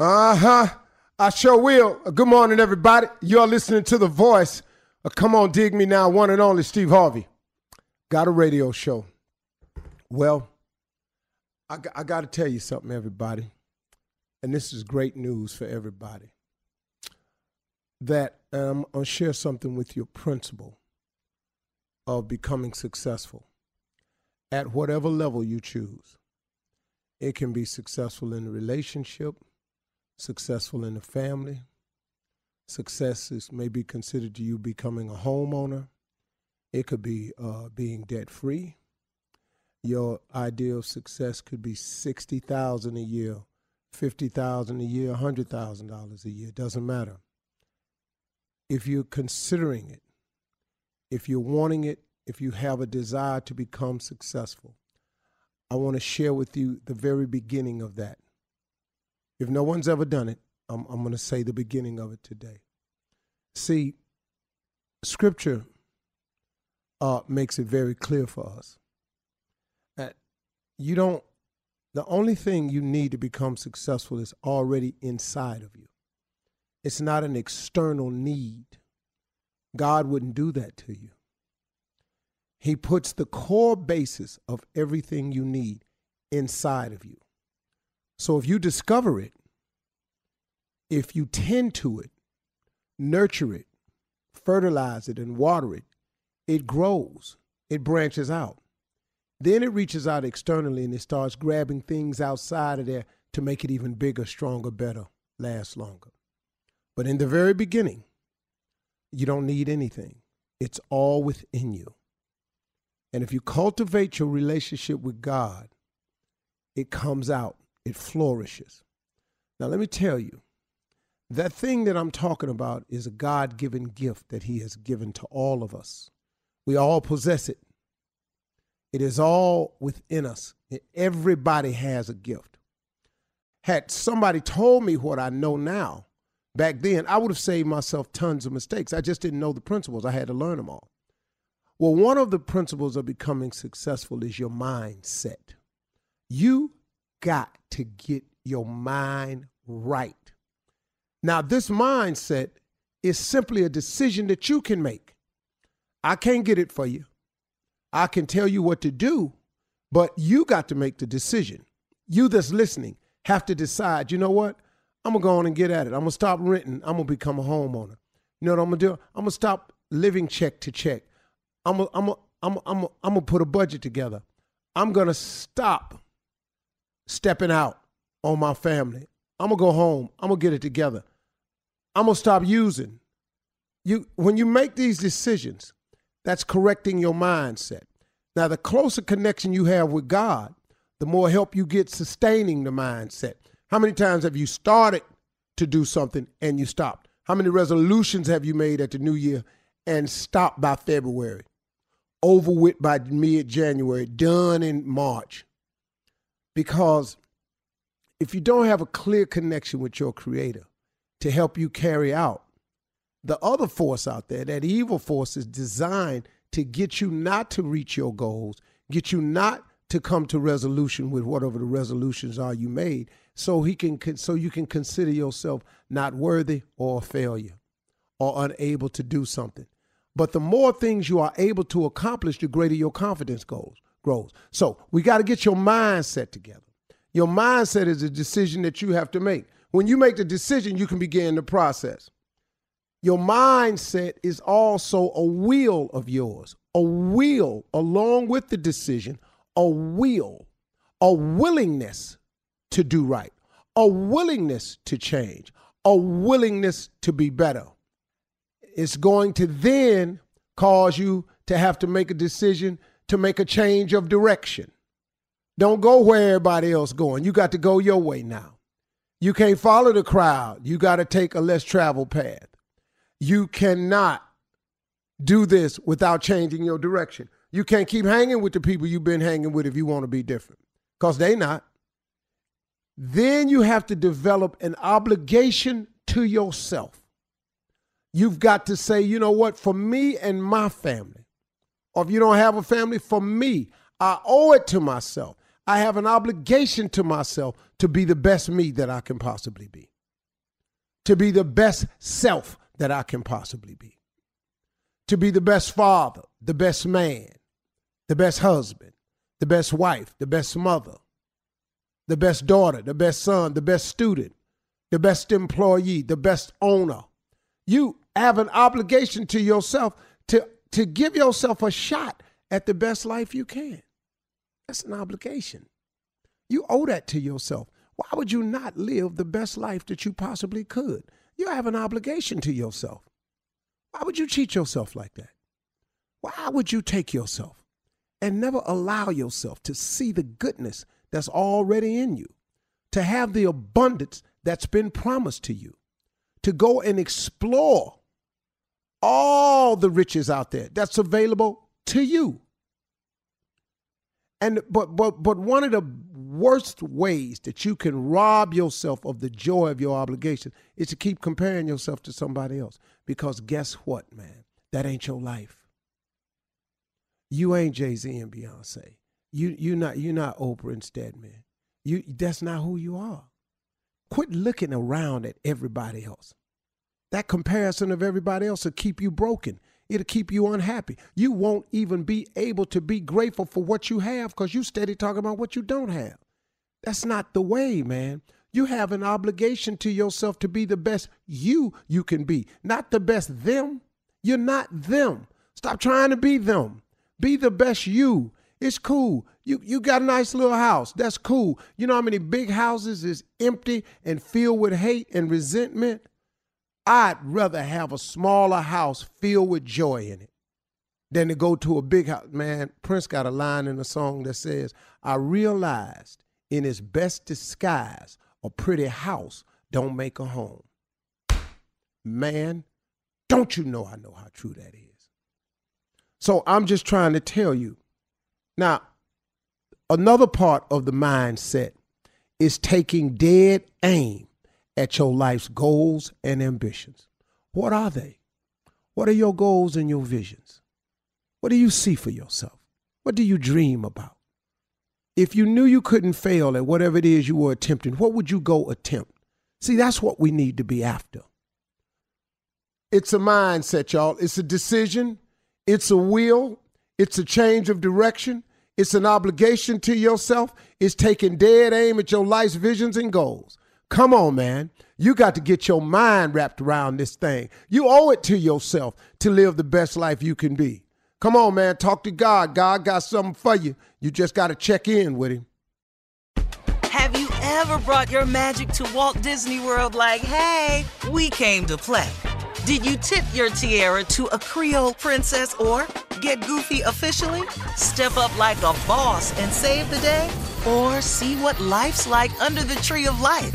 Uh huh. I sure will. Good morning, everybody. You're listening to The Voice. Uh, come on, dig me now. One and only Steve Harvey. Got a radio show. Well, I, I got to tell you something, everybody. And this is great news for everybody. That um, I'll share something with your principle of becoming successful at whatever level you choose. It can be successful in a relationship, successful in the family. Success is maybe considered to you becoming a homeowner. It could be uh, being debt free. Your idea of success could be sixty thousand a year, fifty thousand a year, hundred thousand dollars a year. Doesn't matter. If you're considering it, if you're wanting it, if you have a desire to become successful, I want to share with you the very beginning of that. If no one's ever done it, I'm, I'm going to say the beginning of it today. See, Scripture uh, makes it very clear for us that you don't, the only thing you need to become successful is already inside of you. It's not an external need. God wouldn't do that to you. He puts the core basis of everything you need inside of you. So if you discover it, if you tend to it, nurture it, fertilize it, and water it, it grows, it branches out. Then it reaches out externally and it starts grabbing things outside of there to make it even bigger, stronger, better, last longer. But in the very beginning, you don't need anything, it's all within you. And if you cultivate your relationship with God, it comes out it flourishes. Now, let me tell you, that thing that I'm talking about is a God given gift that He has given to all of us. We all possess it, it is all within us. Everybody has a gift. Had somebody told me what I know now back then, I would have saved myself tons of mistakes. I just didn't know the principles, I had to learn them all. Well, one of the principles of becoming successful is your mindset. You got to get your mind right. Now, this mindset is simply a decision that you can make. I can't get it for you. I can tell you what to do, but you got to make the decision. You that's listening have to decide, you know what? I'm going to go on and get at it. I'm going to stop renting. I'm going to become a homeowner. You know what I'm going to do? I'm going to stop living check to check. I'm going I'm to I'm I'm I'm going to put a budget together. I'm going to stop stepping out on my family. I'm to go home. I'm to get it together. I'm to stop using. You when you make these decisions, that's correcting your mindset. Now, the closer connection you have with God, the more help you get sustaining the mindset. How many times have you started to do something and you stopped? How many resolutions have you made at the new year and stopped by February? Over with by mid January, done in March. Because if you don't have a clear connection with your creator to help you carry out the other force out there, that evil force is designed to get you not to reach your goals, get you not to come to resolution with whatever the resolutions are you made, so he can so you can consider yourself not worthy or a failure or unable to do something. But the more things you are able to accomplish, the greater your confidence goes grows. So we got to get your mindset together. Your mindset is a decision that you have to make. When you make the decision, you can begin the process. Your mindset is also a will of yours, a will along with the decision, a will, a willingness to do right, a willingness to change, a willingness to be better. It's going to then cause you to have to make a decision to make a change of direction. Don't go where everybody else going. You got to go your way now. You can't follow the crowd. You got to take a less traveled path. You cannot do this without changing your direction. You can't keep hanging with the people you've been hanging with if you want to be different, because they not. Then you have to develop an obligation to yourself. You've got to say, you know what, for me and my family, or if you don't have a family, for me, I owe it to myself. I have an obligation to myself to be the best me that I can possibly be, to be the best self that I can possibly be. To be the best father, the best man, the best husband, the best wife, the best mother, the best daughter, the best son, the best student, the best employee, the best owner. You have an obligation to yourself to, to give yourself a shot at the best life you can. That's an obligation. You owe that to yourself. Why would you not live the best life that you possibly could? You have an obligation to yourself. Why would you cheat yourself like that? Why would you take yourself and never allow yourself to see the goodness that's already in you, to have the abundance that's been promised to you, to go and explore all the riches out there that's available to you? And but but but one of the worst ways that you can rob yourself of the joy of your obligation is to keep comparing yourself to somebody else. Because guess what, man? That ain't your life. You ain't Jay Z and Beyonce. You you not you not Oprah and Stedman. You that's not who you are. Quit looking around at everybody else. That comparison of everybody else will keep you broken. It'll keep you unhappy. You won't even be able to be grateful for what you have because you steady talking about what you don't have. That's not the way, man. You have an obligation to yourself to be the best you you can be, not the best them. You're not them. Stop trying to be them. Be the best you. It's cool. You you got a nice little house. That's cool. You know how many big houses is empty and filled with hate and resentment? I'd rather have a smaller house filled with joy in it than to go to a big house. Man, Prince got a line in a song that says, I realized in its best disguise, a pretty house don't make a home. Man, don't you know I know how true that is? So I'm just trying to tell you. Now, another part of the mindset is taking dead aim at your life's goals and ambitions. What are they? What are your goals and your visions? What do you see for yourself? What do you dream about? If you knew you couldn't fail at whatever it is you were attempting, what would you go attempt? See, that's what we need to be after. It's a mindset, y'all. It's a decision. It's a will. It's a change of direction. It's an obligation to yourself. It's taking dead aim at your life's visions and goals. Come on, man. You got to get your mind wrapped around this thing. You owe it to yourself to live the best life you can be. Come on, man. Talk to God. God got something for you. You just got to check in with Him. Have you ever brought your magic to Walt Disney World like, hey, we came to play? Did you tip your tiara to a Creole princess or get goofy officially? Step up like a boss and save the day? Or see what life's like under the tree of life?